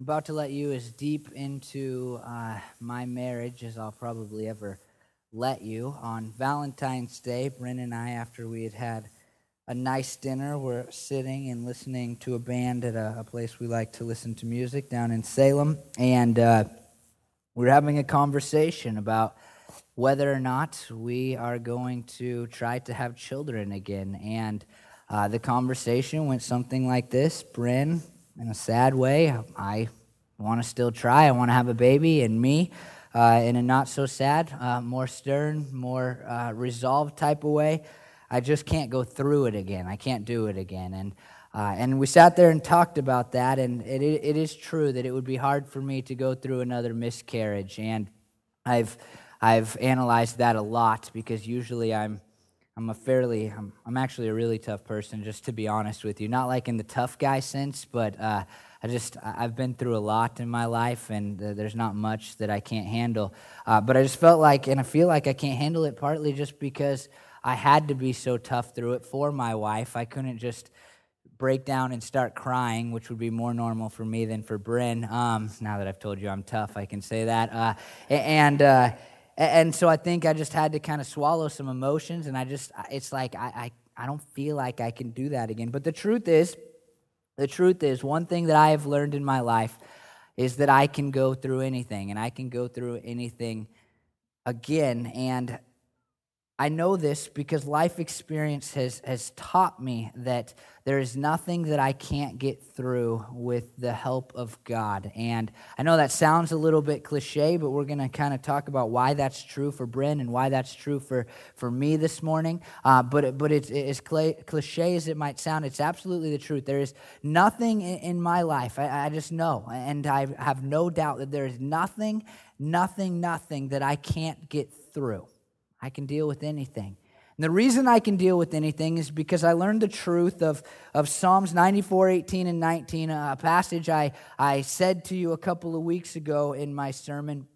about to let you as deep into uh, my marriage as I'll probably ever let you. On Valentine's Day, Bryn and I, after we had had a nice dinner, were sitting and listening to a band at a, a place we like to listen to music down in Salem. And uh, we're having a conversation about whether or not we are going to try to have children again. And uh, the conversation went something like this Bryn, in a sad way. I want to still try. I want to have a baby, and me, uh, in a not so sad, uh, more stern, more uh, resolved type of way. I just can't go through it again. I can't do it again. And uh, and we sat there and talked about that, and it, it is true that it would be hard for me to go through another miscarriage. And I've I've analyzed that a lot because usually I'm I'm a fairly, I'm, I'm actually a really tough person, just to be honest with you. Not like in the tough guy sense, but uh, I just, I've been through a lot in my life, and uh, there's not much that I can't handle. Uh, but I just felt like, and I feel like I can't handle it partly just because I had to be so tough through it for my wife. I couldn't just break down and start crying, which would be more normal for me than for Bryn. Um, now that I've told you I'm tough, I can say that. Uh, and, uh, and so I think I just had to kind of swallow some emotions, and I just, it's like, I, I, I don't feel like I can do that again. But the truth is, the truth is, one thing that I have learned in my life is that I can go through anything, and I can go through anything again. And I know this because life experience has, has taught me that there is nothing that I can't get through with the help of God. And I know that sounds a little bit cliche, but we're going to kind of talk about why that's true for Bryn and why that's true for, for me this morning. Uh, but but it's, as cliche as it might sound, it's absolutely the truth. There is nothing in, my life, I, I just know, and I have no doubt that there is nothing, nothing, nothing that I can't get through. I can deal with anything. And the reason I can deal with anything is because I learned the truth of, of Psalms 94, 18, and 19, a passage I, I said to you a couple of weeks ago in my sermon.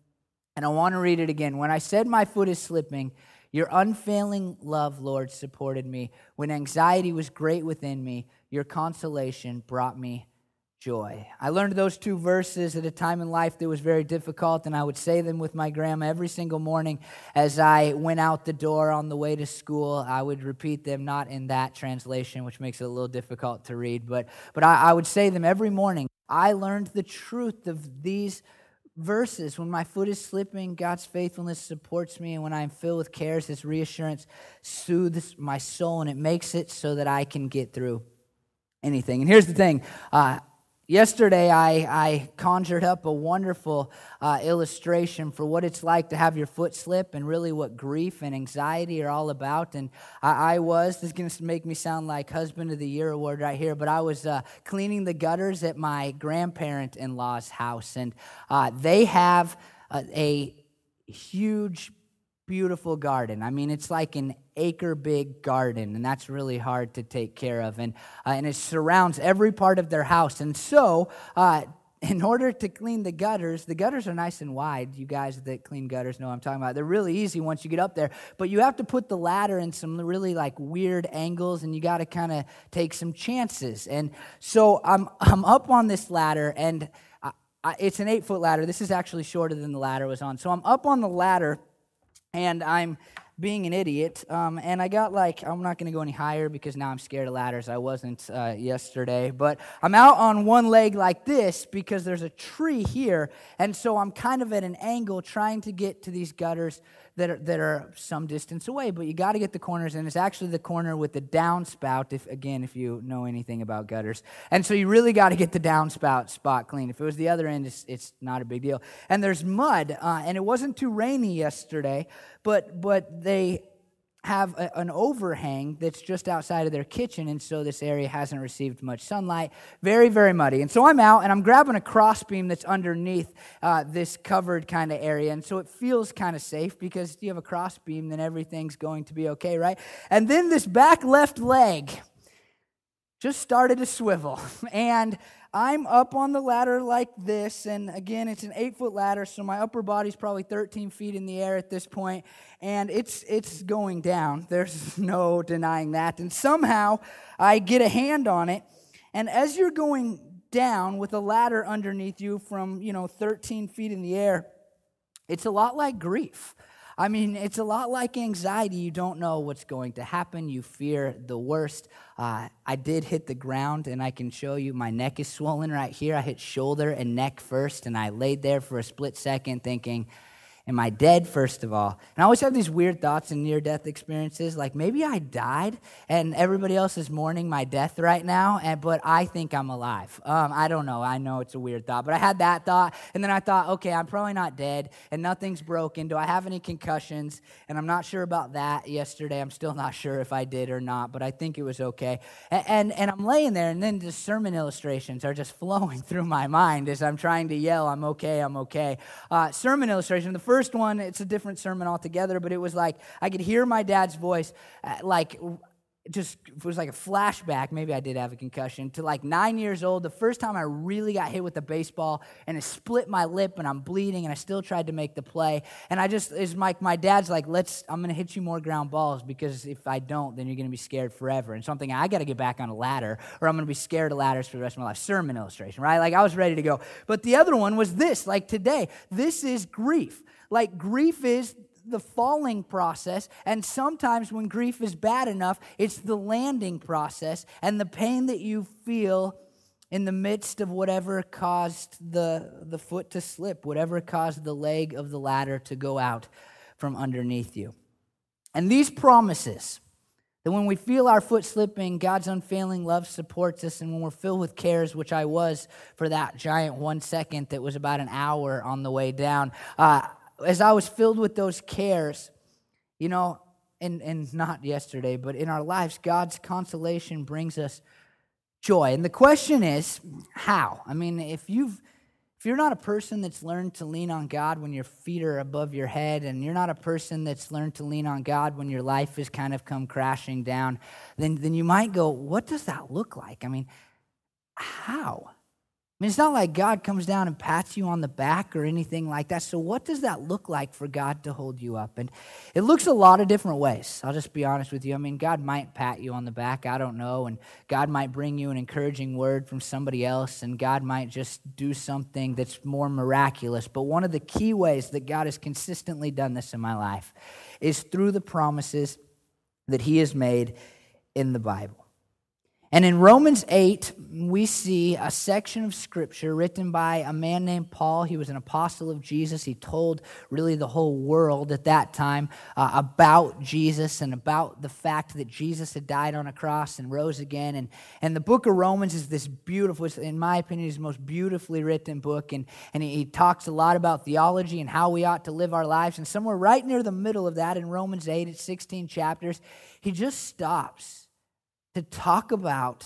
And I want to read it again. When I said my foot is slipping, your unfailing love, Lord, supported me. When anxiety was great within me, your consolation brought me joy. I learned those two verses at a time in life that was very difficult, and I would say them with my grandma every single morning as I went out the door on the way to school. I would repeat them, not in that translation, which makes it a little difficult to read, but, but I, I would say them every morning. I learned the truth of these verses. When my foot is slipping, God's faithfulness supports me. And when I'm filled with cares, His reassurance soothes my soul and it makes it so that I can get through anything. And here's the thing uh, Yesterday, I, I conjured up a wonderful uh, illustration for what it's like to have your foot slip and really what grief and anxiety are all about. And I, I was, this is going to make me sound like Husband of the Year award right here, but I was uh, cleaning the gutters at my grandparent in law's house. And uh, they have a, a huge beautiful garden. I mean, it's like an acre big garden, and that's really hard to take care of. And, uh, and it surrounds every part of their house. And so, uh, in order to clean the gutters, the gutters are nice and wide. You guys that clean gutters know I'm talking about. They're really easy once you get up there, but you have to put the ladder in some really like weird angles and you got to kind of take some chances. And so I'm, I'm up on this ladder and I, I, it's an eight foot ladder. This is actually shorter than the ladder was on. So I'm up on the ladder and I'm being an idiot. Um, and I got like, I'm not going to go any higher because now I'm scared of ladders. I wasn't uh, yesterday. But I'm out on one leg like this because there's a tree here. And so I'm kind of at an angle trying to get to these gutters that are, that are some distance away, but you got to get the corners, and it's actually the corner with the downspout, if, again, if you know anything about gutters. And so you really got to get the downspout spot clean. If it was the other end, it's, it's not a big deal. And there's mud, uh, and it wasn't too rainy yesterday, but, but they have a, an overhang that's just outside of their kitchen, and so this area hasn't received much sunlight. Very, very muddy. And so I'm out and I'm grabbing a crossbeam that's underneath uh, this covered kind of area, and so it feels kind of safe because if you have a crossbeam, then everything's going to be okay, right? And then this back left leg just started to swivel, and I'm up on the ladder like this, and again, it's an eight foot ladder, so my upper body's probably 13 feet in the air at this point, and it's, it's going down. There's no denying that. And somehow I get a hand on it, and as you're going down with a ladder underneath you from, you know, 13 feet in the air, it's a lot like grief. I mean, it's a lot like anxiety. You don't know what's going to happen. You fear the worst. Uh, I did hit the ground, and I can show you my neck is swollen right here. I hit shoulder and neck first, and I laid there for a split second thinking, Am I dead, first of all? And I always have these weird thoughts and near death experiences like maybe I died and everybody else is mourning my death right now, and, but I think I'm alive. Um, I don't know. I know it's a weird thought, but I had that thought. And then I thought, okay, I'm probably not dead and nothing's broken. Do I have any concussions? And I'm not sure about that yesterday. I'm still not sure if I did or not, but I think it was okay. And, and, and I'm laying there, and then the sermon illustrations are just flowing through my mind as I'm trying to yell, I'm okay, I'm okay. Uh, sermon illustration, the first first one, it's a different sermon altogether, but it was like I could hear my dad's voice, uh, like just it was like a flashback. Maybe I did have a concussion to like nine years old. The first time I really got hit with a baseball and it split my lip and I'm bleeding and I still tried to make the play. And I just is like my dad's like, let's I'm gonna hit you more ground balls because if I don't, then you're gonna be scared forever. And something I got to get back on a ladder or I'm gonna be scared of ladders for the rest of my life. Sermon illustration, right? Like I was ready to go. But the other one was this. Like today, this is grief. Like grief is the falling process, and sometimes when grief is bad enough, it's the landing process and the pain that you feel in the midst of whatever caused the, the foot to slip, whatever caused the leg of the ladder to go out from underneath you. And these promises, that when we feel our foot slipping, God's unfailing love supports us. And when we're filled with cares, which I was for that giant one second that was about an hour on the way down, uh, as I was filled with those cares, you know, and, and not yesterday, but in our lives, God's consolation brings us joy. And the question is, how? I mean, if you've if you're not a person that's learned to lean on God when your feet are above your head, and you're not a person that's learned to lean on God when your life has kind of come crashing down, then, then you might go, What does that look like? I mean, how? I mean, it's not like God comes down and pats you on the back or anything like that. So, what does that look like for God to hold you up? And it looks a lot of different ways. I'll just be honest with you. I mean, God might pat you on the back, I don't know. And God might bring you an encouraging word from somebody else. And God might just do something that's more miraculous. But one of the key ways that God has consistently done this in my life is through the promises that He has made in the Bible. And in Romans 8, we see a section of scripture written by a man named Paul. He was an apostle of Jesus. He told really the whole world at that time uh, about Jesus and about the fact that Jesus had died on a cross and rose again. And, and the book of Romans is this beautiful, in my opinion, is most beautifully written book. And, and he, he talks a lot about theology and how we ought to live our lives. And somewhere right near the middle of that in Romans 8, it's 16 chapters, he just stops to talk about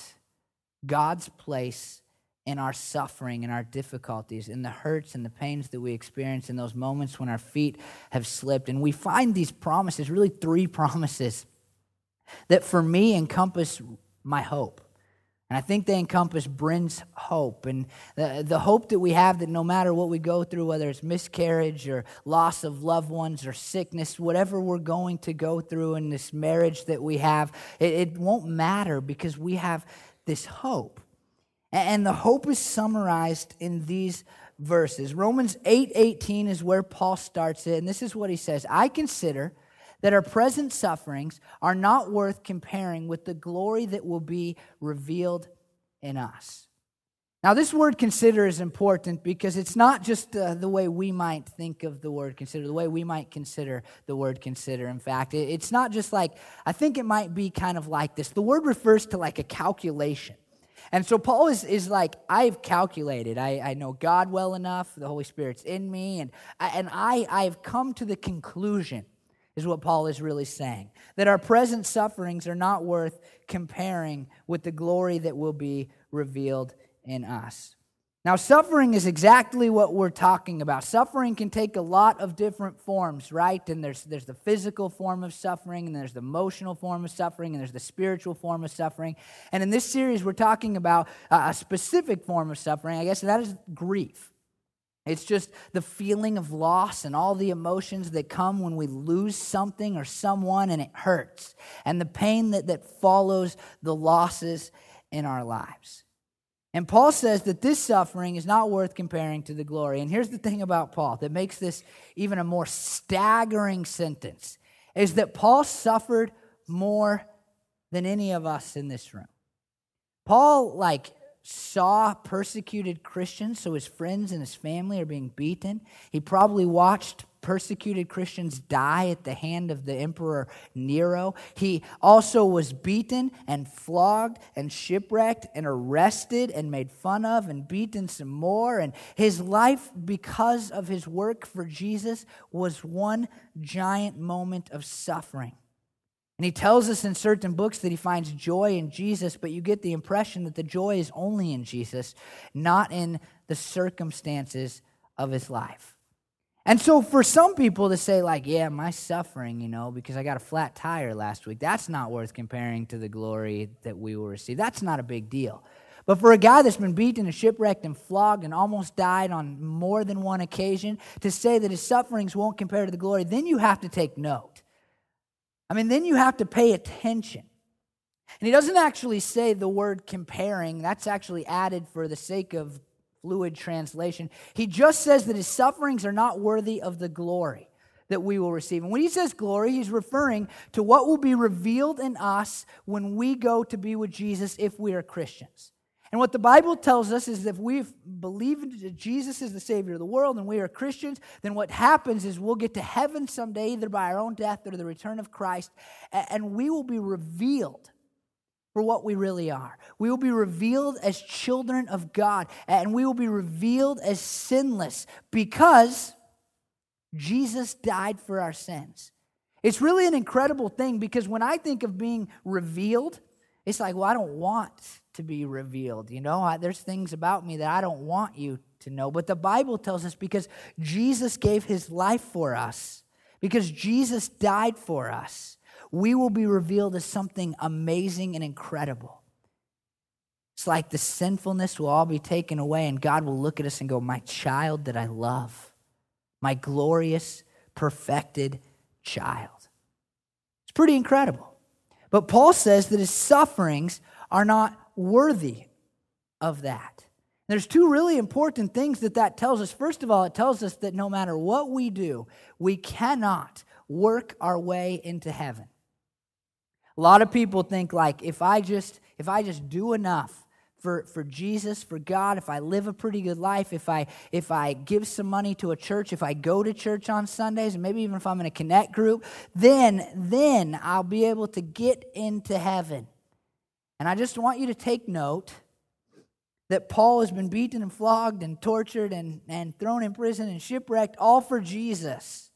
God's place in our suffering and our difficulties, in the hurts and the pains that we experience in those moments when our feet have slipped. And we find these promises, really three promises, that for me encompass my hope. And I think they encompass Bryn's hope and the, the hope that we have that no matter what we go through, whether it's miscarriage or loss of loved ones or sickness, whatever we're going to go through in this marriage that we have, it, it won't matter because we have this hope. And the hope is summarized in these verses. Romans 8 18 is where Paul starts it. And this is what he says I consider that our present sufferings are not worth comparing with the glory that will be revealed in us. Now, this word consider is important because it's not just uh, the way we might think of the word consider, the way we might consider the word consider. In fact, it, it's not just like, I think it might be kind of like this. The word refers to like a calculation. And so Paul is, is like, I've calculated. I, I know God well enough. The Holy Spirit's in me. And, I, and I, I've come to the conclusion is what Paul is really saying. That our present sufferings are not worth comparing with the glory that will be revealed in us. Now, suffering is exactly what we're talking about. Suffering can take a lot of different forms, right? And there's, there's the physical form of suffering, and there's the emotional form of suffering, and there's the spiritual form of suffering. And in this series, we're talking about a specific form of suffering, I guess, and that is grief. It's just the feeling of loss and all the emotions that come when we lose something or someone and it hurts, and the pain that, that follows the losses in our lives. And Paul says that this suffering is not worth comparing to the glory. And here's the thing about Paul that makes this even a more staggering sentence is that Paul suffered more than any of us in this room. Paul like saw persecuted Christians, so his friends and his family are being beaten. He probably watched persecuted Christians die at the hand of the Emperor Nero. He also was beaten and flogged and shipwrecked and arrested and made fun of and beaten some more. And his life, because of his work for Jesus, was one giant moment of suffering. And he tells us in certain books that he finds joy in Jesus, but you get the impression that the joy is only in Jesus, not in the circumstances of his life. And so for some people to say, like, yeah, my suffering, you know, because I got a flat tire last week, that's not worth comparing to the glory that we will receive. That's not a big deal. But for a guy that's been beaten and shipwrecked and flogged and almost died on more than one occasion, to say that his sufferings won't compare to the glory, then you have to take note. I mean, then you have to pay attention. And he doesn't actually say the word comparing, that's actually added for the sake of fluid translation. He just says that his sufferings are not worthy of the glory that we will receive. And when he says glory, he's referring to what will be revealed in us when we go to be with Jesus if we are Christians. And what the Bible tells us is that if we believe that Jesus is the Savior of the world and we are Christians, then what happens is we'll get to heaven someday, either by our own death or the return of Christ, and we will be revealed for what we really are. We will be revealed as children of God, and we will be revealed as sinless because Jesus died for our sins. It's really an incredible thing because when I think of being revealed, it's like, well, I don't want to be revealed. You know, I, there's things about me that I don't want you to know. But the Bible tells us because Jesus gave his life for us, because Jesus died for us, we will be revealed as something amazing and incredible. It's like the sinfulness will all be taken away, and God will look at us and go, My child that I love, my glorious, perfected child. It's pretty incredible. But Paul says that his sufferings are not worthy of that. There's two really important things that that tells us. First of all, it tells us that no matter what we do, we cannot work our way into heaven. A lot of people think like if I just if I just do enough for, for Jesus, for God, if I live a pretty good life, if I if I give some money to a church, if I go to church on Sundays, and maybe even if I'm in a connect group, then then I'll be able to get into heaven. And I just want you to take note that Paul has been beaten and flogged and tortured and, and thrown in prison and shipwrecked, all for Jesus.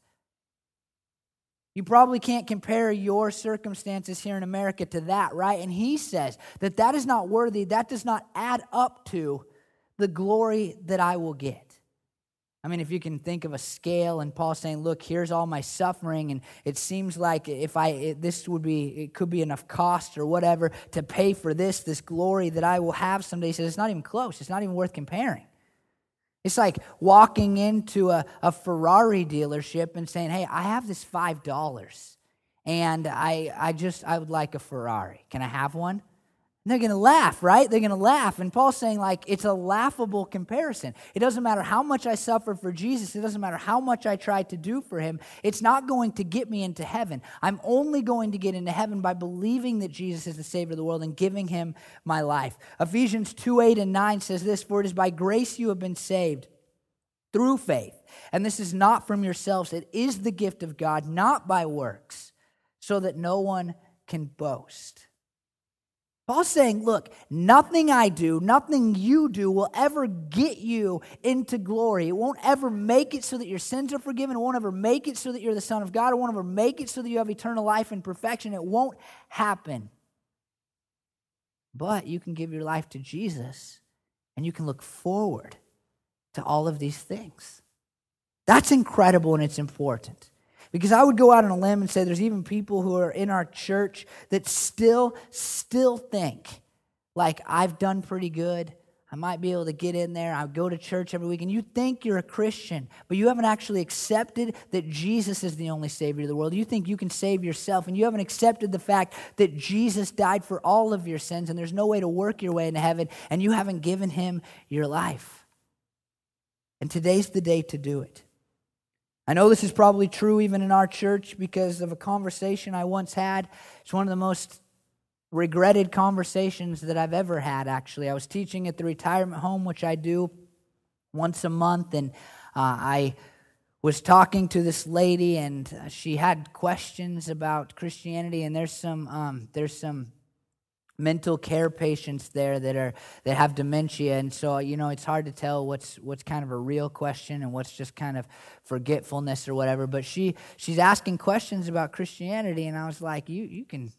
You probably can't compare your circumstances here in America to that, right? And he says that that is not worthy, that does not add up to the glory that I will get. I mean, if you can think of a scale and Paul saying, Look, here's all my suffering, and it seems like if I, it, this would be, it could be enough cost or whatever to pay for this, this glory that I will have someday. He says, It's not even close, it's not even worth comparing. It's like walking into a, a Ferrari dealership and saying, Hey, I have this $5 and I, I just, I would like a Ferrari. Can I have one? And they're going to laugh, right? They're going to laugh. And Paul's saying, like, it's a laughable comparison. It doesn't matter how much I suffer for Jesus, it doesn't matter how much I try to do for him. It's not going to get me into heaven. I'm only going to get into heaven by believing that Jesus is the Savior of the world and giving him my life. Ephesians 2 8 and 9 says this For it is by grace you have been saved through faith. And this is not from yourselves, it is the gift of God, not by works, so that no one can boast. Paul's saying, look, nothing I do, nothing you do will ever get you into glory. It won't ever make it so that your sins are forgiven. It won't ever make it so that you're the Son of God. It won't ever make it so that you have eternal life and perfection. It won't happen. But you can give your life to Jesus and you can look forward to all of these things. That's incredible and it's important. Because I would go out on a limb and say there's even people who are in our church that still, still think like I've done pretty good. I might be able to get in there. I go to church every week, and you think you're a Christian, but you haven't actually accepted that Jesus is the only Savior of the world. You think you can save yourself, and you haven't accepted the fact that Jesus died for all of your sins, and there's no way to work your way into heaven, and you haven't given Him your life. And today's the day to do it. I know this is probably true even in our church because of a conversation I once had. It's one of the most regretted conversations that I've ever had, actually. I was teaching at the retirement home, which I do once a month, and uh, I was talking to this lady, and she had questions about Christianity, and there's some, um, there's some mental care patients there that are that have dementia and so you know it's hard to tell what's what's kind of a real question and what's just kind of forgetfulness or whatever but she she's asking questions about christianity and i was like you you can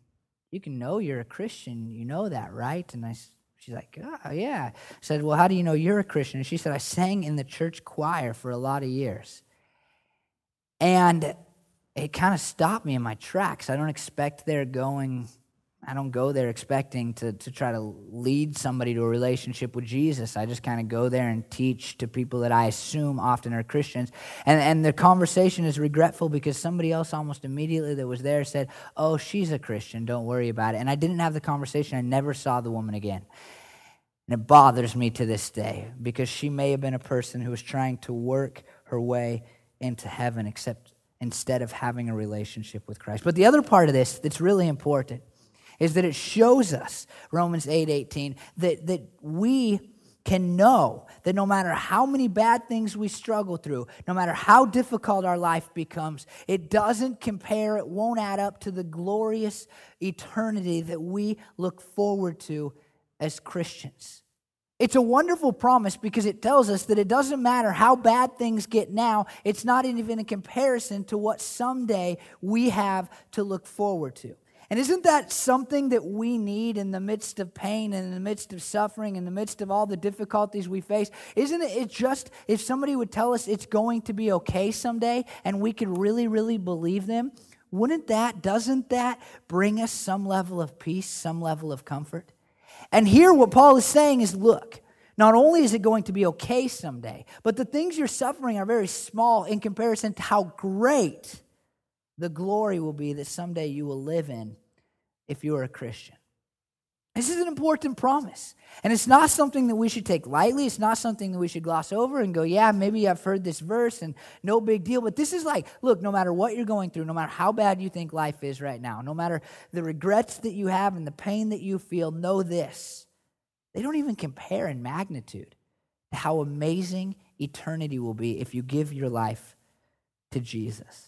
you can know you're a Christian. You know that, right? And I, she's like, oh, yeah. I said, well, how do you know you're a Christian? And she said, I sang in the church choir for a lot of years. And it kind of stopped me in my tracks. I don't expect they're going I don't go there expecting to, to try to lead somebody to a relationship with Jesus. I just kind of go there and teach to people that I assume often are Christians. And, and the conversation is regretful because somebody else almost immediately that was there said, Oh, she's a Christian. Don't worry about it. And I didn't have the conversation. I never saw the woman again. And it bothers me to this day because she may have been a person who was trying to work her way into heaven, except instead of having a relationship with Christ. But the other part of this that's really important is that it shows us, Romans 8 18, that, that we can know that no matter how many bad things we struggle through, no matter how difficult our life becomes, it doesn't compare, it won't add up to the glorious eternity that we look forward to as Christians. It's a wonderful promise because it tells us that it doesn't matter how bad things get now, it's not even a comparison to what someday we have to look forward to. And isn't that something that we need in the midst of pain and in the midst of suffering, in the midst of all the difficulties we face? Isn't it just if somebody would tell us it's going to be okay someday and we could really, really believe them? Wouldn't that, doesn't that bring us some level of peace, some level of comfort? And here, what Paul is saying is look, not only is it going to be okay someday, but the things you're suffering are very small in comparison to how great the glory will be that someday you will live in if you are a Christian. This is an important promise. And it's not something that we should take lightly. It's not something that we should gloss over and go, yeah, maybe I've heard this verse and no big deal. But this is like, look, no matter what you're going through, no matter how bad you think life is right now, no matter the regrets that you have and the pain that you feel, know this. They don't even compare in magnitude to how amazing eternity will be if you give your life to Jesus.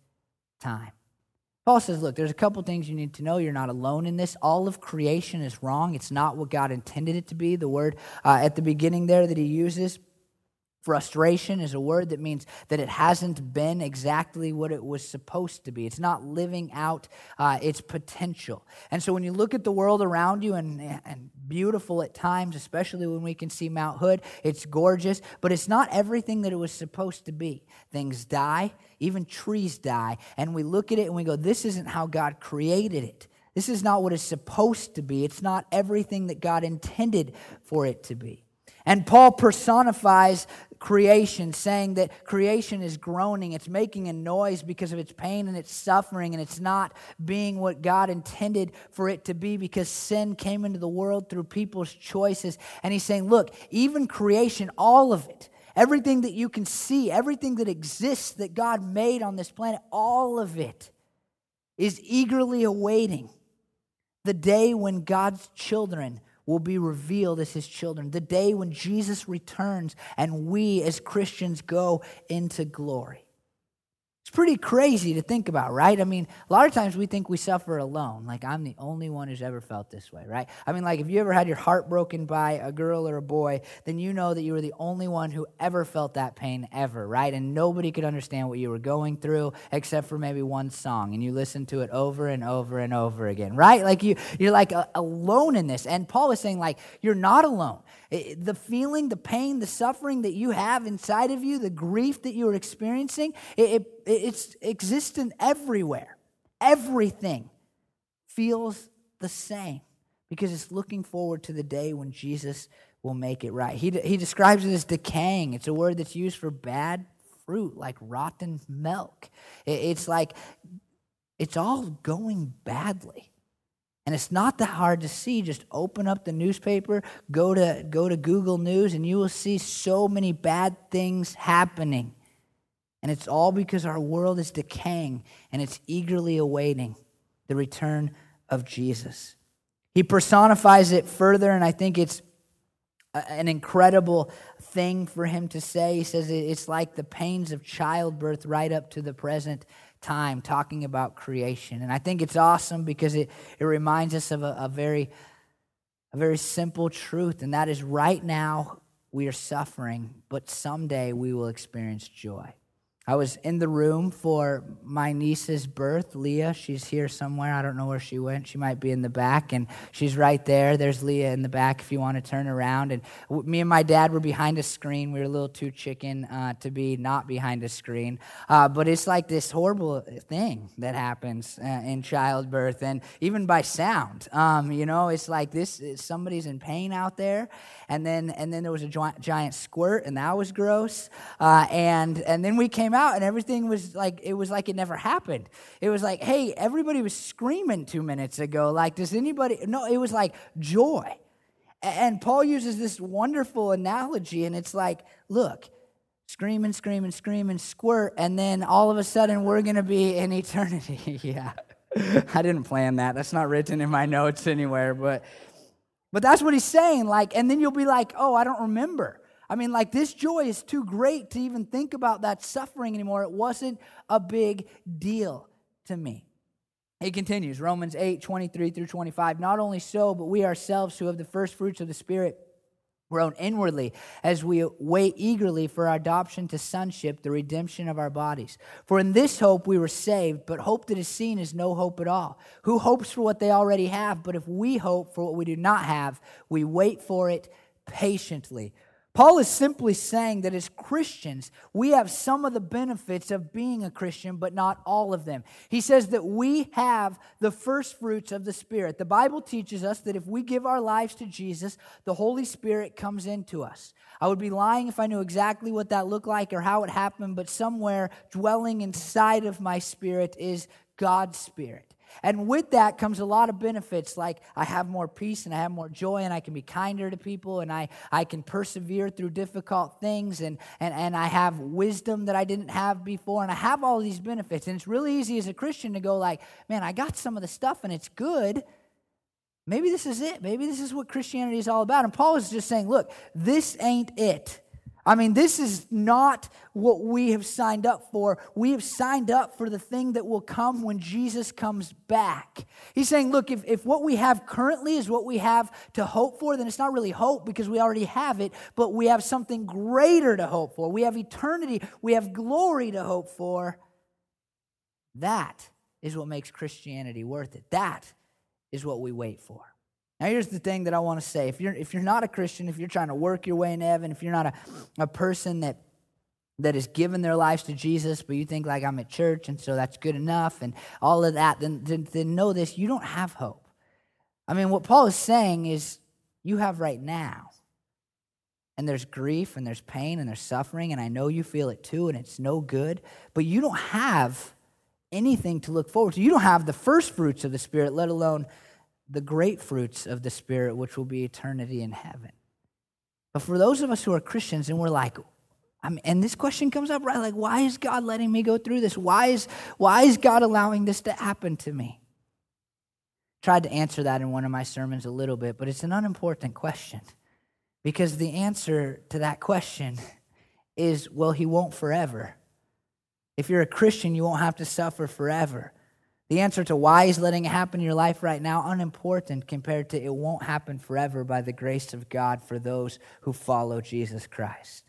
time. Paul says, look, there's a couple things you need to know. You're not alone in this. All of creation is wrong. It's not what God intended it to be. The word uh, at the beginning there that he uses, frustration, is a word that means that it hasn't been exactly what it was supposed to be. It's not living out uh, its potential. And so when you look at the world around you, and, and beautiful at times, especially when we can see Mount Hood, it's gorgeous, but it's not everything that it was supposed to be. Things die even trees die. And we look at it and we go, this isn't how God created it. This is not what it's supposed to be. It's not everything that God intended for it to be. And Paul personifies creation, saying that creation is groaning, it's making a noise because of its pain and its suffering, and it's not being what God intended for it to be because sin came into the world through people's choices. And he's saying, look, even creation, all of it, Everything that you can see, everything that exists that God made on this planet, all of it is eagerly awaiting the day when God's children will be revealed as his children, the day when Jesus returns and we as Christians go into glory. Pretty crazy to think about, right? I mean, a lot of times we think we suffer alone. Like, I'm the only one who's ever felt this way, right? I mean, like, if you ever had your heart broken by a girl or a boy, then you know that you were the only one who ever felt that pain ever, right? And nobody could understand what you were going through except for maybe one song. And you listen to it over and over and over again, right? Like, you, you're like alone in this. And Paul is saying, like, you're not alone. The feeling, the pain, the suffering that you have inside of you, the grief that you're experiencing, it, it, it's existent everywhere. Everything feels the same because it's looking forward to the day when Jesus will make it right. He, he describes it as decaying. It's a word that's used for bad fruit, like rotten milk. It, it's like it's all going badly. And it's not that hard to see. Just open up the newspaper, go to, go to Google News, and you will see so many bad things happening. And it's all because our world is decaying and it's eagerly awaiting the return of Jesus. He personifies it further, and I think it's an incredible thing for him to say. He says it's like the pains of childbirth right up to the present time talking about creation. And I think it's awesome because it, it reminds us of a, a very a very simple truth, and that is right now we are suffering, but someday we will experience joy. I was in the room for my niece's birth, Leah. She's here somewhere. I don't know where she went. She might be in the back, and she's right there. There's Leah in the back if you want to turn around. And me and my dad were behind a screen. We were a little too chicken uh, to be not behind a screen. Uh, but it's like this horrible thing that happens uh, in childbirth, and even by sound. Um, you know, it's like this somebody's in pain out there, and then and then there was a giant, giant squirt, and that was gross. Uh, and and then we came out, and everything was like it was like it never happened. It was like, hey, everybody was screaming two minutes ago. Like, does anybody? No, it was like joy. And Paul uses this wonderful analogy, and it's like, look, screaming, screaming, screaming, squirt, and then all of a sudden we're going to be in eternity. yeah. I didn't plan that. That's not written in my notes anywhere, but but that's what he's saying. Like, and then you'll be like, oh, I don't remember. I mean, like, this joy is too great to even think about that suffering anymore. It wasn't a big deal to me. He continues, Romans 8, 23 through 25. Not only so, but we ourselves who have the first fruits of the Spirit groan inwardly as we wait eagerly for our adoption to sonship, the redemption of our bodies. For in this hope we were saved, but hope that is seen is no hope at all. Who hopes for what they already have? But if we hope for what we do not have, we wait for it patiently. Paul is simply saying that as Christians, we have some of the benefits of being a Christian, but not all of them. He says that we have the first fruits of the Spirit. The Bible teaches us that if we give our lives to Jesus, the Holy Spirit comes into us. I would be lying if I knew exactly what that looked like or how it happened, but somewhere dwelling inside of my spirit is God's Spirit. And with that comes a lot of benefits like I have more peace and I have more joy and I can be kinder to people and I, I can persevere through difficult things and, and, and I have wisdom that I didn't have before and I have all these benefits. And it's really easy as a Christian to go like, man, I got some of the stuff and it's good. Maybe this is it. Maybe this is what Christianity is all about. And Paul is just saying, look, this ain't it. I mean, this is not what we have signed up for. We have signed up for the thing that will come when Jesus comes back. He's saying, look, if, if what we have currently is what we have to hope for, then it's not really hope because we already have it, but we have something greater to hope for. We have eternity, we have glory to hope for. That is what makes Christianity worth it. That is what we wait for. Now, here's the thing that I want to say. If you're, if you're not a Christian, if you're trying to work your way in heaven, if you're not a, a person that, that has given their lives to Jesus, but you think, like, I'm at church and so that's good enough and all of that, then, then, then know this you don't have hope. I mean, what Paul is saying is you have right now. And there's grief and there's pain and there's suffering, and I know you feel it too, and it's no good, but you don't have anything to look forward to. You don't have the first fruits of the Spirit, let alone the great fruits of the Spirit, which will be eternity in heaven. But for those of us who are Christians and we're like, I and this question comes up, right? Like, why is God letting me go through this? Why is, why is God allowing this to happen to me? Tried to answer that in one of my sermons a little bit, but it's an unimportant question because the answer to that question is well, He won't forever. If you're a Christian, you won't have to suffer forever. The answer to why he's letting it happen in your life right now, unimportant compared to it won't happen forever by the grace of God for those who follow Jesus Christ.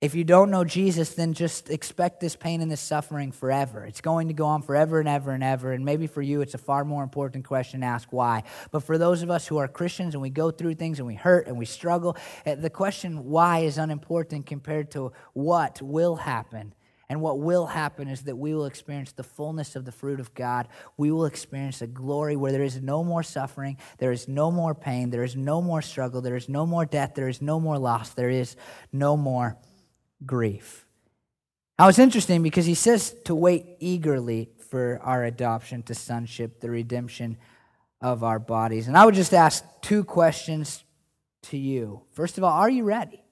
If you don't know Jesus, then just expect this pain and this suffering forever. It's going to go on forever and ever and ever. And maybe for you, it's a far more important question to ask why. But for those of us who are Christians and we go through things and we hurt and we struggle, eh, the question why is unimportant compared to what will happen. And what will happen is that we will experience the fullness of the fruit of God. We will experience a glory where there is no more suffering, there is no more pain, there is no more struggle, there is no more death, there is no more loss, there is no more grief. Now, it's interesting because he says to wait eagerly for our adoption to sonship, the redemption of our bodies. And I would just ask two questions to you. First of all, are you ready?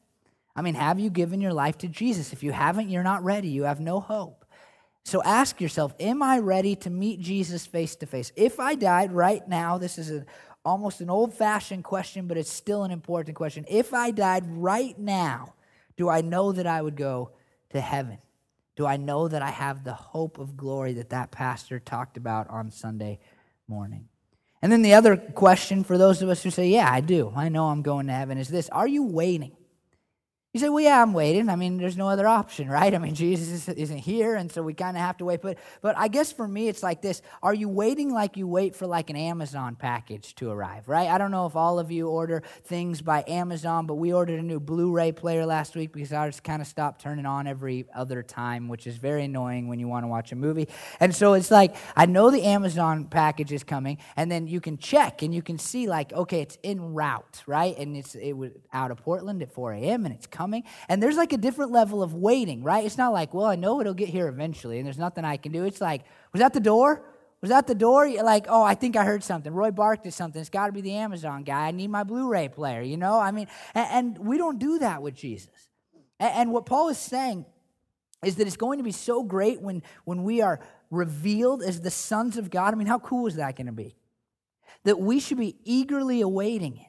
I mean, have you given your life to Jesus? If you haven't, you're not ready. You have no hope. So ask yourself, am I ready to meet Jesus face to face? If I died right now, this is a, almost an old fashioned question, but it's still an important question. If I died right now, do I know that I would go to heaven? Do I know that I have the hope of glory that that pastor talked about on Sunday morning? And then the other question for those of us who say, Yeah, I do. I know I'm going to heaven is this Are you waiting? You say, well, yeah, I'm waiting. I mean, there's no other option, right? I mean, Jesus isn't here, and so we kind of have to wait. But, but I guess for me, it's like this Are you waiting like you wait for like an Amazon package to arrive, right? I don't know if all of you order things by Amazon, but we ordered a new Blu ray player last week because ours kind of stopped turning on every other time, which is very annoying when you want to watch a movie. And so it's like, I know the Amazon package is coming, and then you can check and you can see, like, okay, it's en route, right? And it's it was out of Portland at 4 a.m., and it's coming. And there's like a different level of waiting, right? It's not like, well, I know it'll get here eventually and there's nothing I can do. It's like, was that the door? Was that the door? You're like, oh, I think I heard something. Roy barked at something. It's got to be the Amazon guy. I need my Blu ray player, you know? I mean, and, and, we don't do that with Jesus. And, and what Paul is saying is that it's going to be so great when, when we are revealed as the sons of God. I mean, how cool is that going to be? That we should be eagerly awaiting it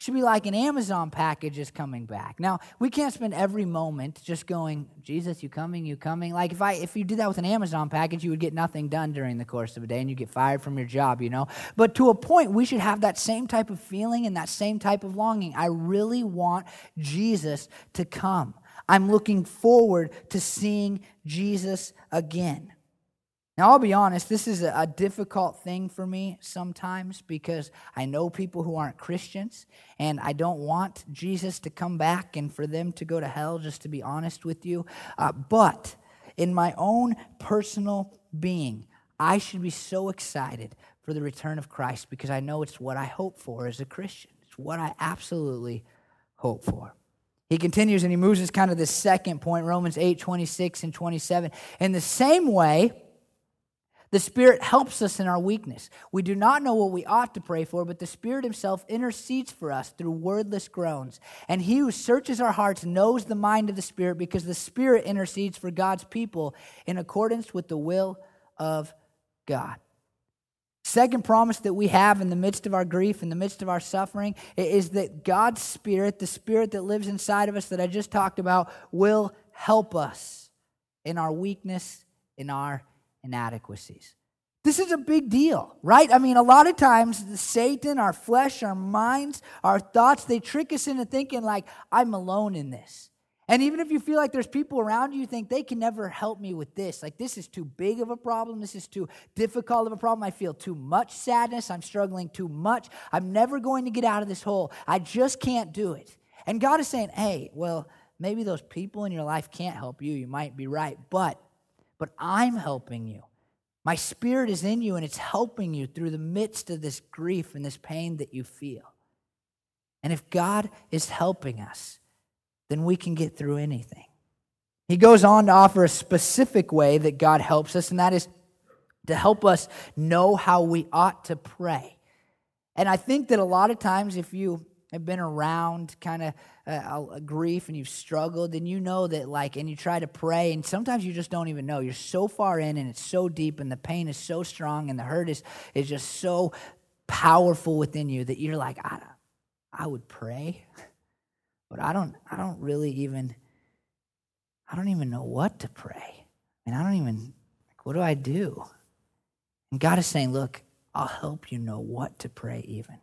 should be like an Amazon package is coming back. Now, we can't spend every moment just going, Jesus, you coming, you coming. Like if I if you did that with an Amazon package, you would get nothing done during the course of a day and you get fired from your job, you know? But to a point, we should have that same type of feeling and that same type of longing. I really want Jesus to come. I'm looking forward to seeing Jesus again. Now, I'll be honest, this is a difficult thing for me sometimes because I know people who aren't Christians, and I don't want Jesus to come back and for them to go to hell, just to be honest with you. Uh, but in my own personal being, I should be so excited for the return of Christ because I know it's what I hope for as a Christian. It's what I absolutely hope for. He continues and he moves us kind of the second point, Romans 8, 26 and 27. In the same way, the Spirit helps us in our weakness. We do not know what we ought to pray for, but the Spirit Himself intercedes for us through wordless groans. And He who searches our hearts knows the mind of the Spirit because the Spirit intercedes for God's people in accordance with the will of God. Second promise that we have in the midst of our grief, in the midst of our suffering, is that God's Spirit, the Spirit that lives inside of us that I just talked about, will help us in our weakness, in our inadequacies. This is a big deal, right? I mean, a lot of times Satan, our flesh, our minds, our thoughts, they trick us into thinking like, I'm alone in this. And even if you feel like there's people around you, you think they can never help me with this. Like, this is too big of a problem. This is too difficult of a problem. I feel too much sadness. I'm struggling too much. I'm never going to get out of this hole. I just can't do it. And God is saying, hey, well, maybe those people in your life can't help you. You might be right. But but I'm helping you. My spirit is in you and it's helping you through the midst of this grief and this pain that you feel. And if God is helping us, then we can get through anything. He goes on to offer a specific way that God helps us, and that is to help us know how we ought to pray. And I think that a lot of times, if you have been around kind of uh, grief and you've struggled, and you know that, like, and you try to pray, and sometimes you just don't even know. You're so far in, and it's so deep, and the pain is so strong, and the hurt is, is just so powerful within you that you're like, I, I would pray, but I don't, I don't really even, I don't even know what to pray. and I don't even, like, what do I do? And God is saying, look, I'll help you know what to pray even.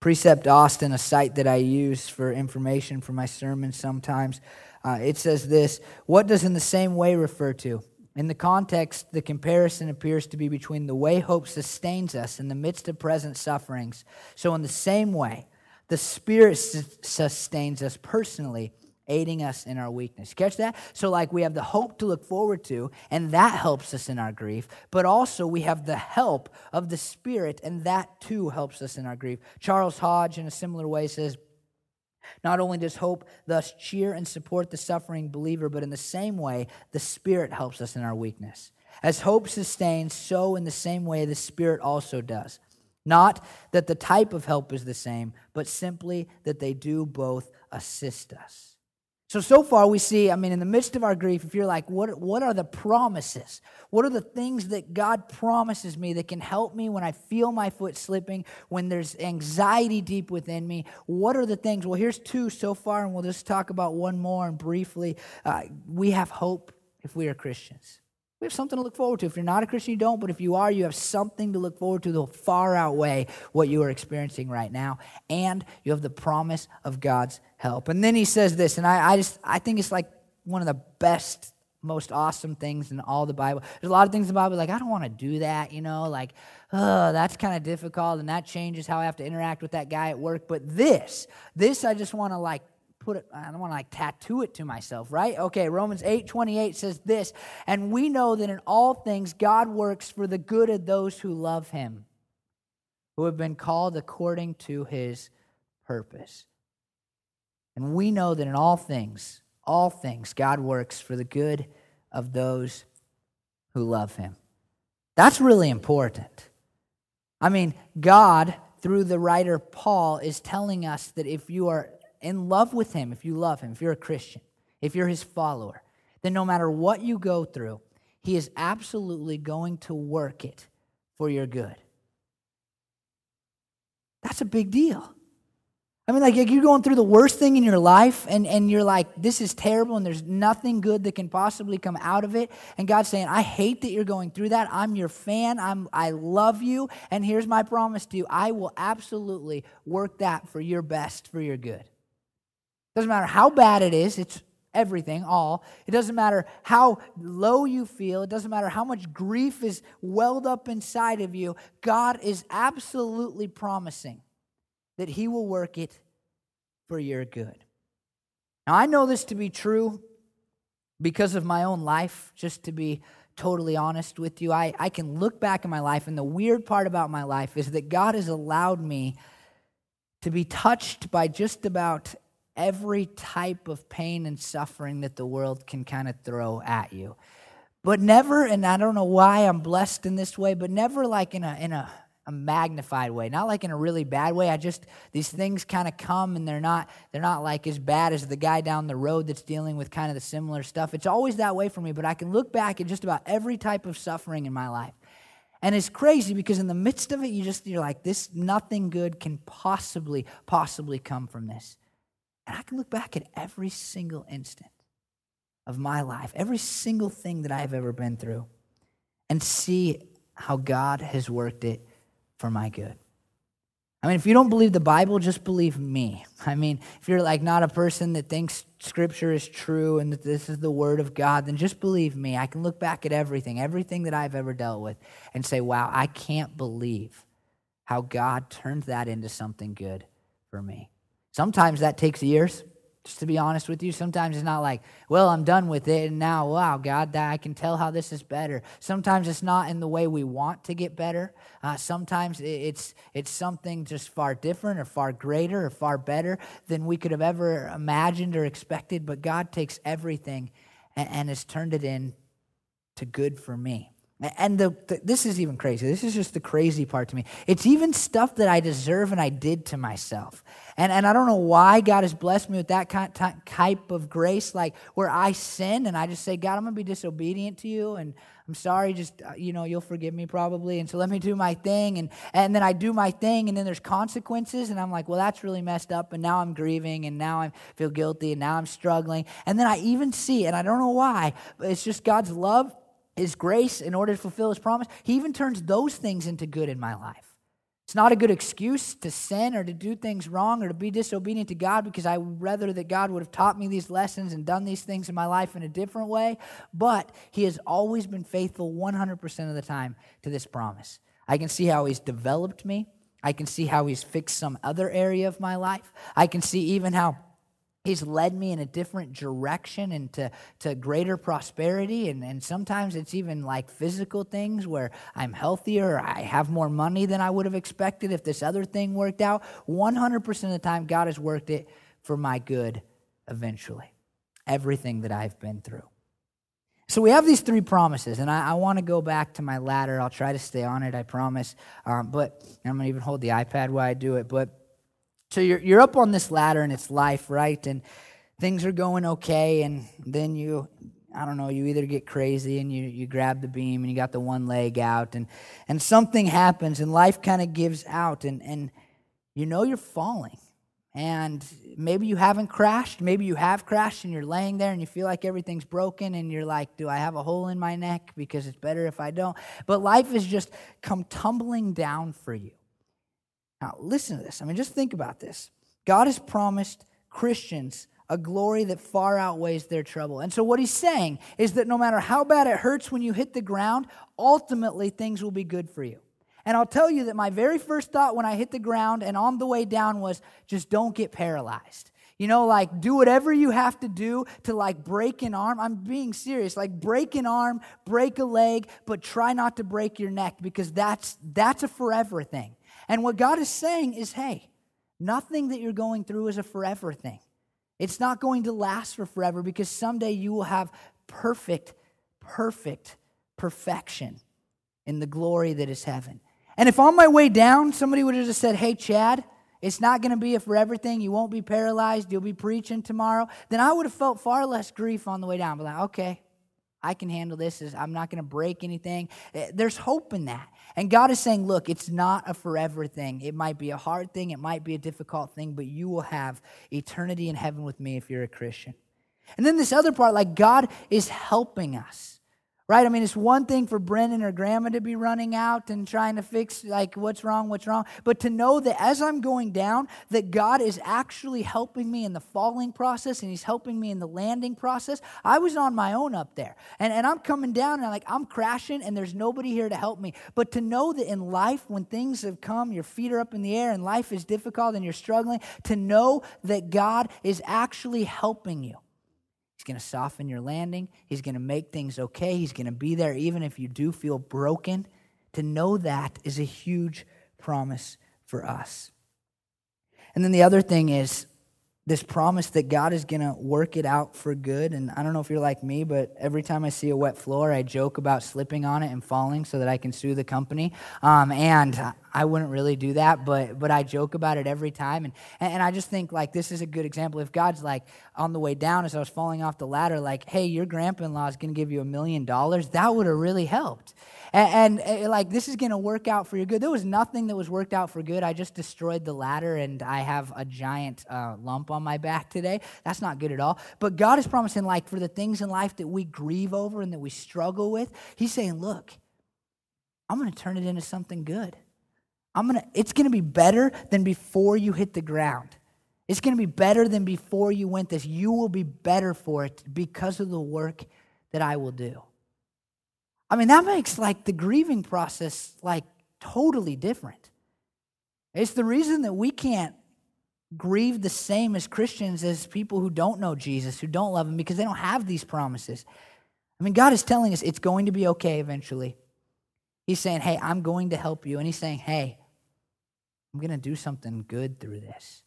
Precept Austin, a site that I use for information for my sermons sometimes, uh, it says this What does in the same way refer to? In the context, the comparison appears to be between the way hope sustains us in the midst of present sufferings. So, in the same way, the Spirit sustains us personally aiding us in our weakness. Catch that? So, like, we have the hope to look forward to, and that helps us in our grief, but also we have the help of the Spirit, and that too helps us in our grief. Charles Hodge, in a similar way, says, not only does hope thus cheer and support the suffering believer, but in the same way, the Spirit helps us in our weakness. As hope sustains, so in the same way the Spirit also does. Not that the type of help is the same, but simply that they do both assist us. So, so far we see, I mean, in the midst of our grief, if you're like, what, what are the promises? What are the things that God promises me that can help me when I feel my foot slipping, when there's anxiety deep within me? What are the things? Well, here's two so far, and we'll just talk about one more and briefly. Uh, we have hope if we are Christians. We have something to look forward to. If you're not a Christian, you don't, but if you are, you have something to look forward to that will far outweigh what you are experiencing right now. And you have the promise of God's help. And then he says this, and I, I just I think it's like one of the best, most awesome things in all the Bible. There's a lot of things in the Bible like, I don't want to do that, you know, like, oh, that's kind of difficult, and that changes how I have to interact with that guy at work. But this, this I just want to like put it, I don't want to like tattoo it to myself, right? Okay, Romans 8 28 says this, and we know that in all things God works for the good of those who love him, who have been called according to his purpose. And we know that in all things, all things, God works for the good of those who love him. That's really important. I mean, God, through the writer Paul, is telling us that if you are in love with Him, if you love Him, if you're a Christian, if you're His follower, then no matter what you go through, He is absolutely going to work it for your good. That's a big deal. I mean, like, you're going through the worst thing in your life, and, and you're like, this is terrible, and there's nothing good that can possibly come out of it. And God's saying, I hate that you're going through that. I'm your fan. I'm, I love you. And here's my promise to you I will absolutely work that for your best, for your good. Doesn't matter how bad it is, it's everything, all. It doesn't matter how low you feel, it doesn't matter how much grief is welled up inside of you. God is absolutely promising that He will work it for your good. Now, I know this to be true because of my own life, just to be totally honest with you. I, I can look back in my life, and the weird part about my life is that God has allowed me to be touched by just about every type of pain and suffering that the world can kind of throw at you. But never, and I don't know why I'm blessed in this way, but never like in a, in a, a magnified way not like in a really bad way. I just these things kind of come and they're not they're not like as bad as the guy down the road that's dealing with kind of the similar stuff. It's always that way for me but i can look back at just about every type of suffering in my life. And it's crazy because in the midst of it you just you're like this nothing good can possibly possibly come from this. And I can look back at every single instant of my life, every single thing that I've ever been through, and see how God has worked it for my good. I mean, if you don't believe the Bible, just believe me. I mean, if you're like not a person that thinks Scripture is true and that this is the Word of God, then just believe me. I can look back at everything, everything that I've ever dealt with, and say, wow, I can't believe how God turned that into something good for me. Sometimes that takes years, just to be honest with you. Sometimes it's not like, well, I'm done with it, and now, wow, God, I can tell how this is better. Sometimes it's not in the way we want to get better. Uh, sometimes it's it's something just far different, or far greater, or far better than we could have ever imagined or expected. But God takes everything and, and has turned it in to good for me. And the, the, this is even crazy. This is just the crazy part to me. It's even stuff that I deserve and I did to myself. And, and I don't know why God has blessed me with that kind, type of grace, like where I sin and I just say, God, I'm going to be disobedient to you. And I'm sorry, just, uh, you know, you'll forgive me probably. And so let me do my thing. And, and then I do my thing, and then there's consequences. And I'm like, well, that's really messed up. And now I'm grieving, and now I feel guilty, and now I'm struggling. And then I even see, and I don't know why, but it's just God's love, His grace in order to fulfill His promise. He even turns those things into good in my life. It's not a good excuse to sin or to do things wrong or to be disobedient to God because I rather that God would have taught me these lessons and done these things in my life in a different way. But He has always been faithful 100% of the time to this promise. I can see how He's developed me. I can see how He's fixed some other area of my life. I can see even how He's led me in a different direction and to, to greater prosperity. And, and sometimes it's even like physical things where I'm healthier, I have more money than I would have expected if this other thing worked out. 100% of the time, God has worked it for my good eventually. Everything that I've been through. So we have these three promises, and I, I want to go back to my ladder. I'll try to stay on it, I promise. Um, but I'm going to even hold the iPad while I do it. But so you're, you're up on this ladder and it's life, right? And things are going okay. And then you, I don't know, you either get crazy and you, you grab the beam and you got the one leg out and, and something happens and life kind of gives out and, and you know you're falling. And maybe you haven't crashed. Maybe you have crashed and you're laying there and you feel like everything's broken and you're like, do I have a hole in my neck? Because it's better if I don't. But life has just come tumbling down for you. Now, listen to this. I mean, just think about this. God has promised Christians a glory that far outweighs their trouble. And so, what he's saying is that no matter how bad it hurts when you hit the ground, ultimately things will be good for you. And I'll tell you that my very first thought when I hit the ground and on the way down was just don't get paralyzed. You know, like do whatever you have to do to like break an arm. I'm being serious. Like break an arm, break a leg, but try not to break your neck because that's that's a forever thing. And what God is saying is hey, nothing that you're going through is a forever thing. It's not going to last for forever because someday you will have perfect, perfect perfection in the glory that is heaven. And if on my way down, somebody would have just said, Hey, Chad, it's not going to be a forever thing. You won't be paralyzed. You'll be preaching tomorrow. Then I would have felt far less grief on the way down. But like, okay, I can handle this. Is I'm not going to break anything. Eh, there's hope in that. And God is saying, look, it's not a forever thing. It might be a hard thing, it might be a difficult thing, but you will have eternity in heaven with me if you're a Christian. And then this other part, like God is helping us right? I mean, it's one thing for Brendan or Grandma to be running out and trying to fix, like, what's wrong, what's wrong. But to know that as I'm going down, that God is actually helping me in the falling process and He's helping me in the landing process. I was on my own up there. And, and I'm coming down and I'm like, I'm crashing and there's nobody here to help me. But to know that in life, when things have come, your feet are up in the air and life is difficult and you're struggling, to know that God is actually helping you going to soften your landing. He's going to make things okay. He's going to be there even if you do feel broken. To know that is a huge promise for us. And then the other thing is this promise that God is going to work it out for good. And I don't know if you're like me, but every time I see a wet floor, I joke about slipping on it and falling so that I can sue the company. Um, and I wouldn't really do that, but but I joke about it every time. And and I just think like this is a good example. If God's like on the way down as I was falling off the ladder, like, hey, your grandpa-in-law is going to give you a million dollars, that would have really helped. And, and, eh, like, this is to work out for your good. There was nothing that was worked out for good. I just destroyed the ladder and I have a giant uh, lump on my back today. That's not good at all. But God is promising, like, for the things in life that we grieve over and that we struggle with, He's saying, look, I'm going to turn it into something good. I'm gonna, it's going to be better than before you hit the ground. It's going to be better than before you went this. You will be better for it because of the work that I will do. I mean, that makes like the grieving process like totally different. It's the reason that we can't grieve the same as Christians as people who don't know Jesus, who don't love him, because they don't have these promises. I mean, God is telling us it's going to be okay eventually. He's saying, Hey, I'm going to help you. And He's saying, Hey, I'm going to do something good through this.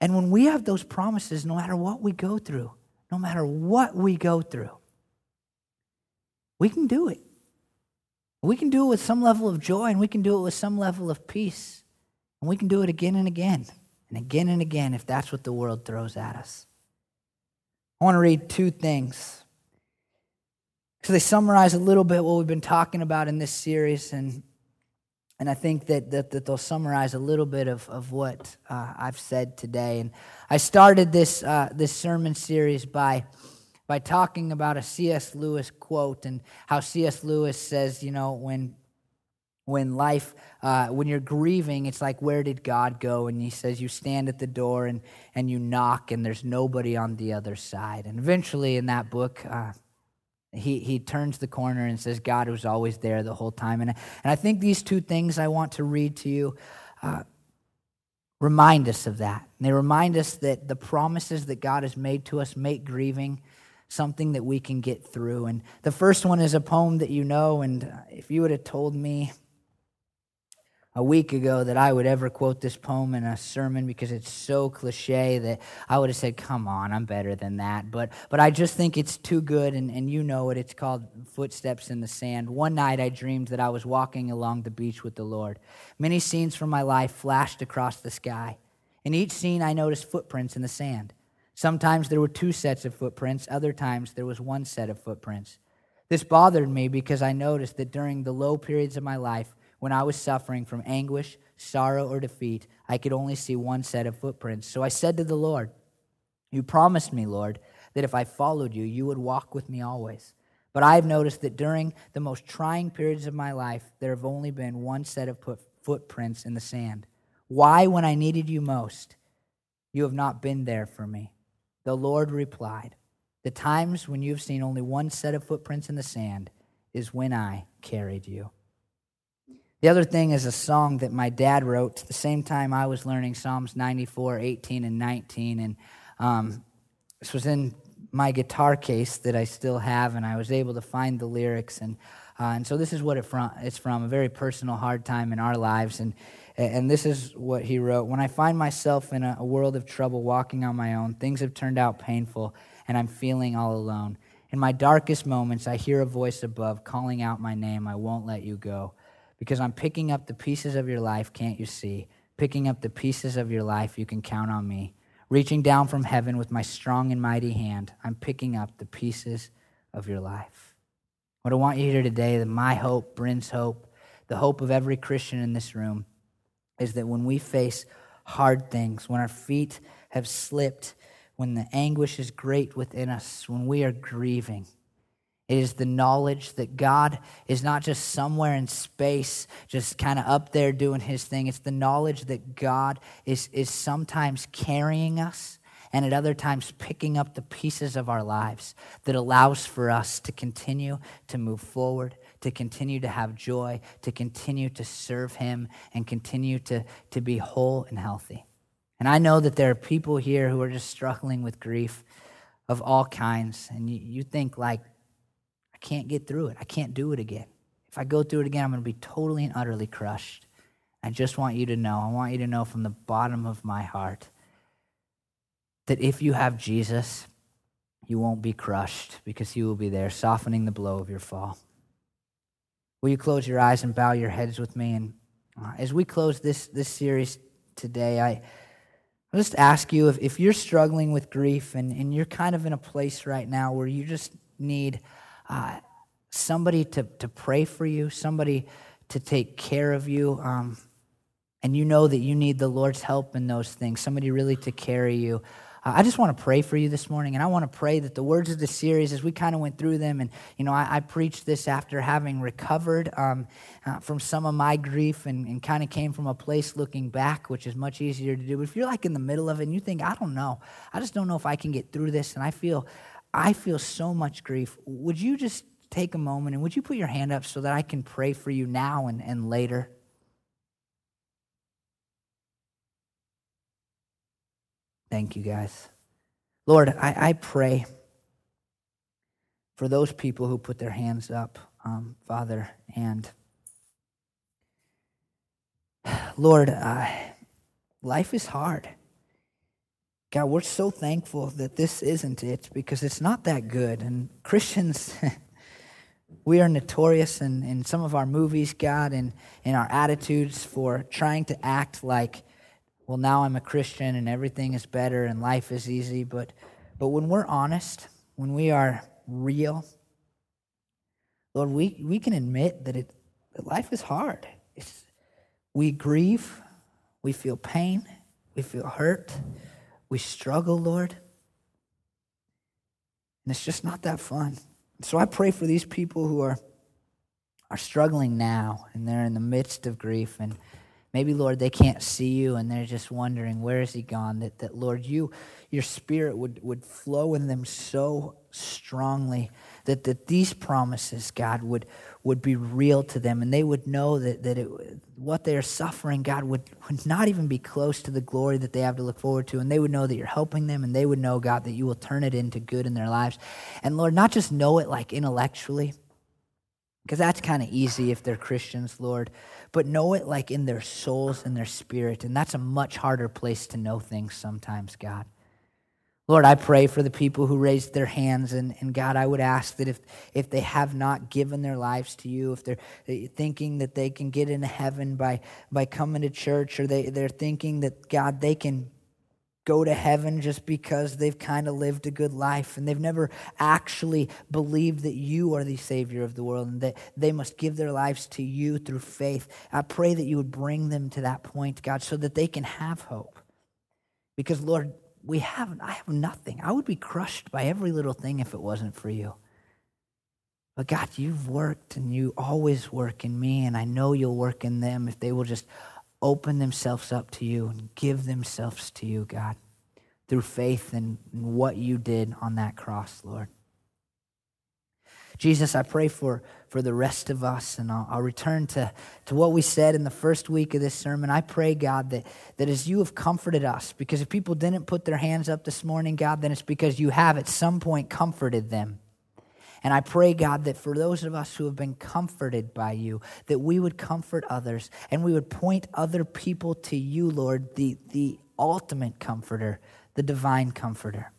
And when we have those promises, no matter what we go through, no matter what we go through, we can do it. We can do it with some level of joy and we can do it with some level of peace. And we can do it again and again and again and again if that's what the world throws at us. I want to read two things. So they summarize a little bit what we've been talking about in this series, and, and I think that, that, that they'll summarize a little bit of, of what uh, I've said today. And I started this, uh, this sermon series by by talking about a C.S. Lewis quote and how C.S. Lewis says, you know, when when life uh, when you're grieving it's like where did god go and he says you stand at the door and, and you knock and there's nobody on the other side and eventually in that book uh, he, he turns the corner and says god was always there the whole time and, and i think these two things i want to read to you uh, remind us of that and they remind us that the promises that god has made to us make grieving something that we can get through. And the first one is a poem that you know. And if you would have told me a week ago that I would ever quote this poem in a sermon because it's so cliche that I would have said, Come on, I'm better than that. But, but I just think it's too good, and, and you know it. It's called Footsteps in the Sand. One night I dreamed that I was walking along the beach with the Lord. Many scenes from my life flashed across the sky. In each scene, I noticed footprints in the sand. Sometimes there were two sets of footprints, other times there was one set of footprints. This bothered me because I noticed that during the low periods of my life, when I was suffering from anguish, sorrow, or defeat, I could only see one set of footprints. So I said to the Lord, You promised me, Lord, that if I followed you, you would walk with me always. But I have noticed that during the most trying periods of my life, there have only been one set of footprints in the sand. Why, when I needed you most, you have not been there for me? The Lord replied, The times when you have seen only one set of footprints in the sand is when I carried you. The other thing is a song that my dad wrote the same time I was learning Psalms 94, 18, and 19. And um, this was in my guitar case that I still have, and I was able to find the lyrics. And, uh, and so this is what it from, it's from a very personal, hard time in our lives. And and this is what he wrote When I find myself in a world of trouble walking on my own, things have turned out painful, and I'm feeling all alone. In my darkest moments, I hear a voice above calling out my name. I won't let you go. Because I'm picking up the pieces of your life, can't you see? Picking up the pieces of your life, you can count on me. Reaching down from heaven with my strong and mighty hand, I'm picking up the pieces of your life. What I want you to hear today, that my hope brings hope, the hope of every Christian in this room is that when we face hard things, when our feet have slipped, when the anguish is great within us, when we are grieving, it is the knowledge that God is not just somewhere in space, just kind of up there doing his thing. It's the knowledge that God is, is sometimes carrying us and at other times picking up the pieces of our lives that allows for us to continue to move forward, to continue to have joy, to continue to serve Him, and continue to, to be whole and healthy. And I know that there are people here who are just struggling with grief of all kinds, and you, you think, like, can't get through it. I can't do it again. If I go through it again, I'm going to be totally and utterly crushed. I just want you to know, I want you to know from the bottom of my heart that if you have Jesus, you won't be crushed because he will be there, softening the blow of your fall. Will you close your eyes and bow your heads with me? And uh, as we close this, this series today, I, just ask you if, if you're struggling with grief and, and you're kind of in a place right now where you just need uh, somebody to, to pray for you, somebody to take care of you, um, and you know that you need the Lord's help in those things, somebody really to carry you. I just want to pray for you this morning, and I want to pray that the words of the series, as we kind of went through them, and you know, I, I preached this after having recovered um, uh, from some of my grief, and, and kind of came from a place looking back, which is much easier to do. But if you're like in the middle of it, and you think, I don't know, I just don't know if I can get through this, and I feel, I feel so much grief. Would you just take a moment and would you put your hand up so that I can pray for you now and, and later? Thank you, guys. Lord, I, I pray for those people who put their hands up, um, Father, and Lord, uh, life is hard. God, we're so thankful that this isn't it because it's not that good. And Christians, we are notorious in, in some of our movies, God, and in our attitudes for trying to act like, well, now I'm a Christian and everything is better and life is easy. But, but when we're honest, when we are real, Lord, we, we can admit that, it, that life is hard. It's, we grieve, we feel pain, we feel hurt, we struggle, Lord. And it's just not that fun. So I pray for these people who are, are struggling now and they're in the midst of grief and Maybe, Lord, they can't see you and they're just wondering, where is he gone? That, that Lord, you, your spirit would, would flow in them so strongly that, that these promises, God, would, would be real to them and they would know that, that it, what they are suffering, God, would, would not even be close to the glory that they have to look forward to. And they would know that you're helping them and they would know, God, that you will turn it into good in their lives. And Lord, not just know it like intellectually, because that's kind of easy if they're Christians, Lord but know it like in their souls and their spirit. And that's a much harder place to know things sometimes, God. Lord, I pray for the people who raised their hands. And, and God, I would ask that if, if they have not given their lives to you, if they're thinking that they can get into heaven by, by coming to church, or they, they're thinking that, God, they can go to heaven just because they've kind of lived a good life and they've never actually believed that you are the Savior of the world and that they must give their lives to you through faith. I pray that you would bring them to that point, God, so that they can have hope. Because, Lord, we have, I have nothing. I would be crushed by every little thing if it wasn't for you. But God, you've worked and you always work in me, and I know you'll work in them if they will just open themselves up to you and give themselves to you, God, through faith in what you did on that cross, Lord. Jesus, I pray for, for the rest of us, and I'll, I'll, return to, to what we said in the first week of this sermon. I pray, God, that, that as you have comforted us, because if people didn't put their hands up this morning, God, then it's because you have at some point comforted them. And I pray, God, that for those of us who have been comforted by you, that we would comfort others and we would point other people to you, Lord, the, the ultimate comforter, the divine comforter.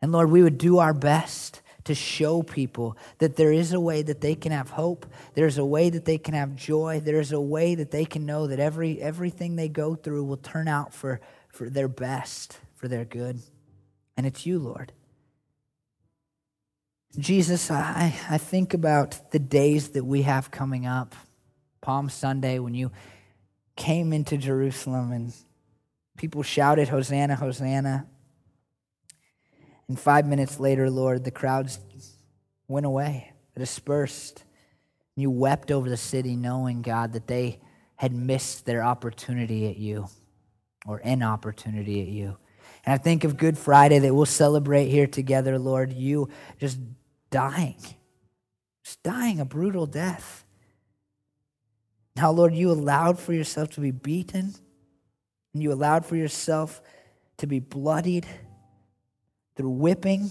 And Lord, we would do our best to show people that there is a way that they can have hope. There's a way that they can have joy. There's a way that they can know that every, everything they go through will turn out for, for their best, for their good. And it's you, Lord. Jesus, I, I think about the days that we have coming up. Palm Sunday, when you came into Jerusalem and people shouted, Hosanna, Hosanna. And five minutes later, Lord, the crowds went away, dispersed. You wept over the city, knowing, God, that they had missed their opportunity at you or an opportunity at you. And I think of Good Friday that we'll celebrate here together, Lord. You just dying, just dying a brutal death. Now, Lord, you allowed for yourself to be beaten, and you allowed for yourself to be bloodied through whipping,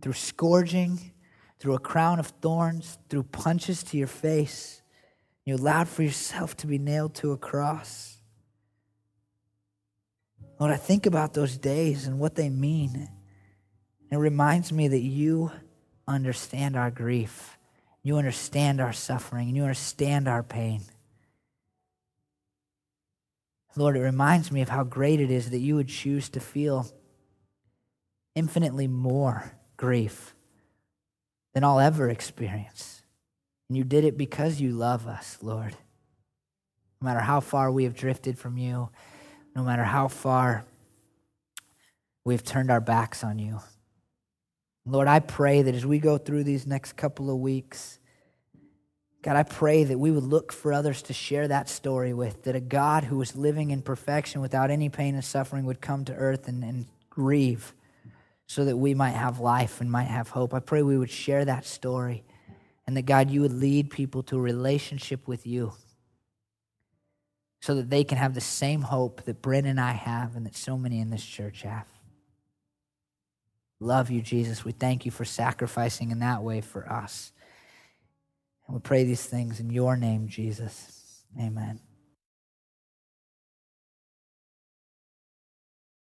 through scourging, through a crown of thorns, through punches to your face. You allowed for yourself to be nailed to a cross. Lord, I think about those days and what they mean. It reminds me that you understand our grief. You understand our suffering, and you understand our pain. Lord, it reminds me of how great it is that you would choose to feel infinitely more grief than I'll ever experience. And you did it because you love us, Lord. No matter how far we have drifted from you, no matter how far we've turned our backs on you. Lord, I pray that as we go through these next couple of weeks, God, I pray that we would look for others to share that story with, that a God who was living in perfection without any pain and suffering would come to earth and, and grieve so that we might have life and might have hope. I pray we would share that story and that, God, you would lead people to a relationship with you so that they can have the same hope that Brent and I have and that so many in this church have. Love you, Jesus. We thank you for sacrificing in that way for us. And we pray these things in your name, Jesus. Amen.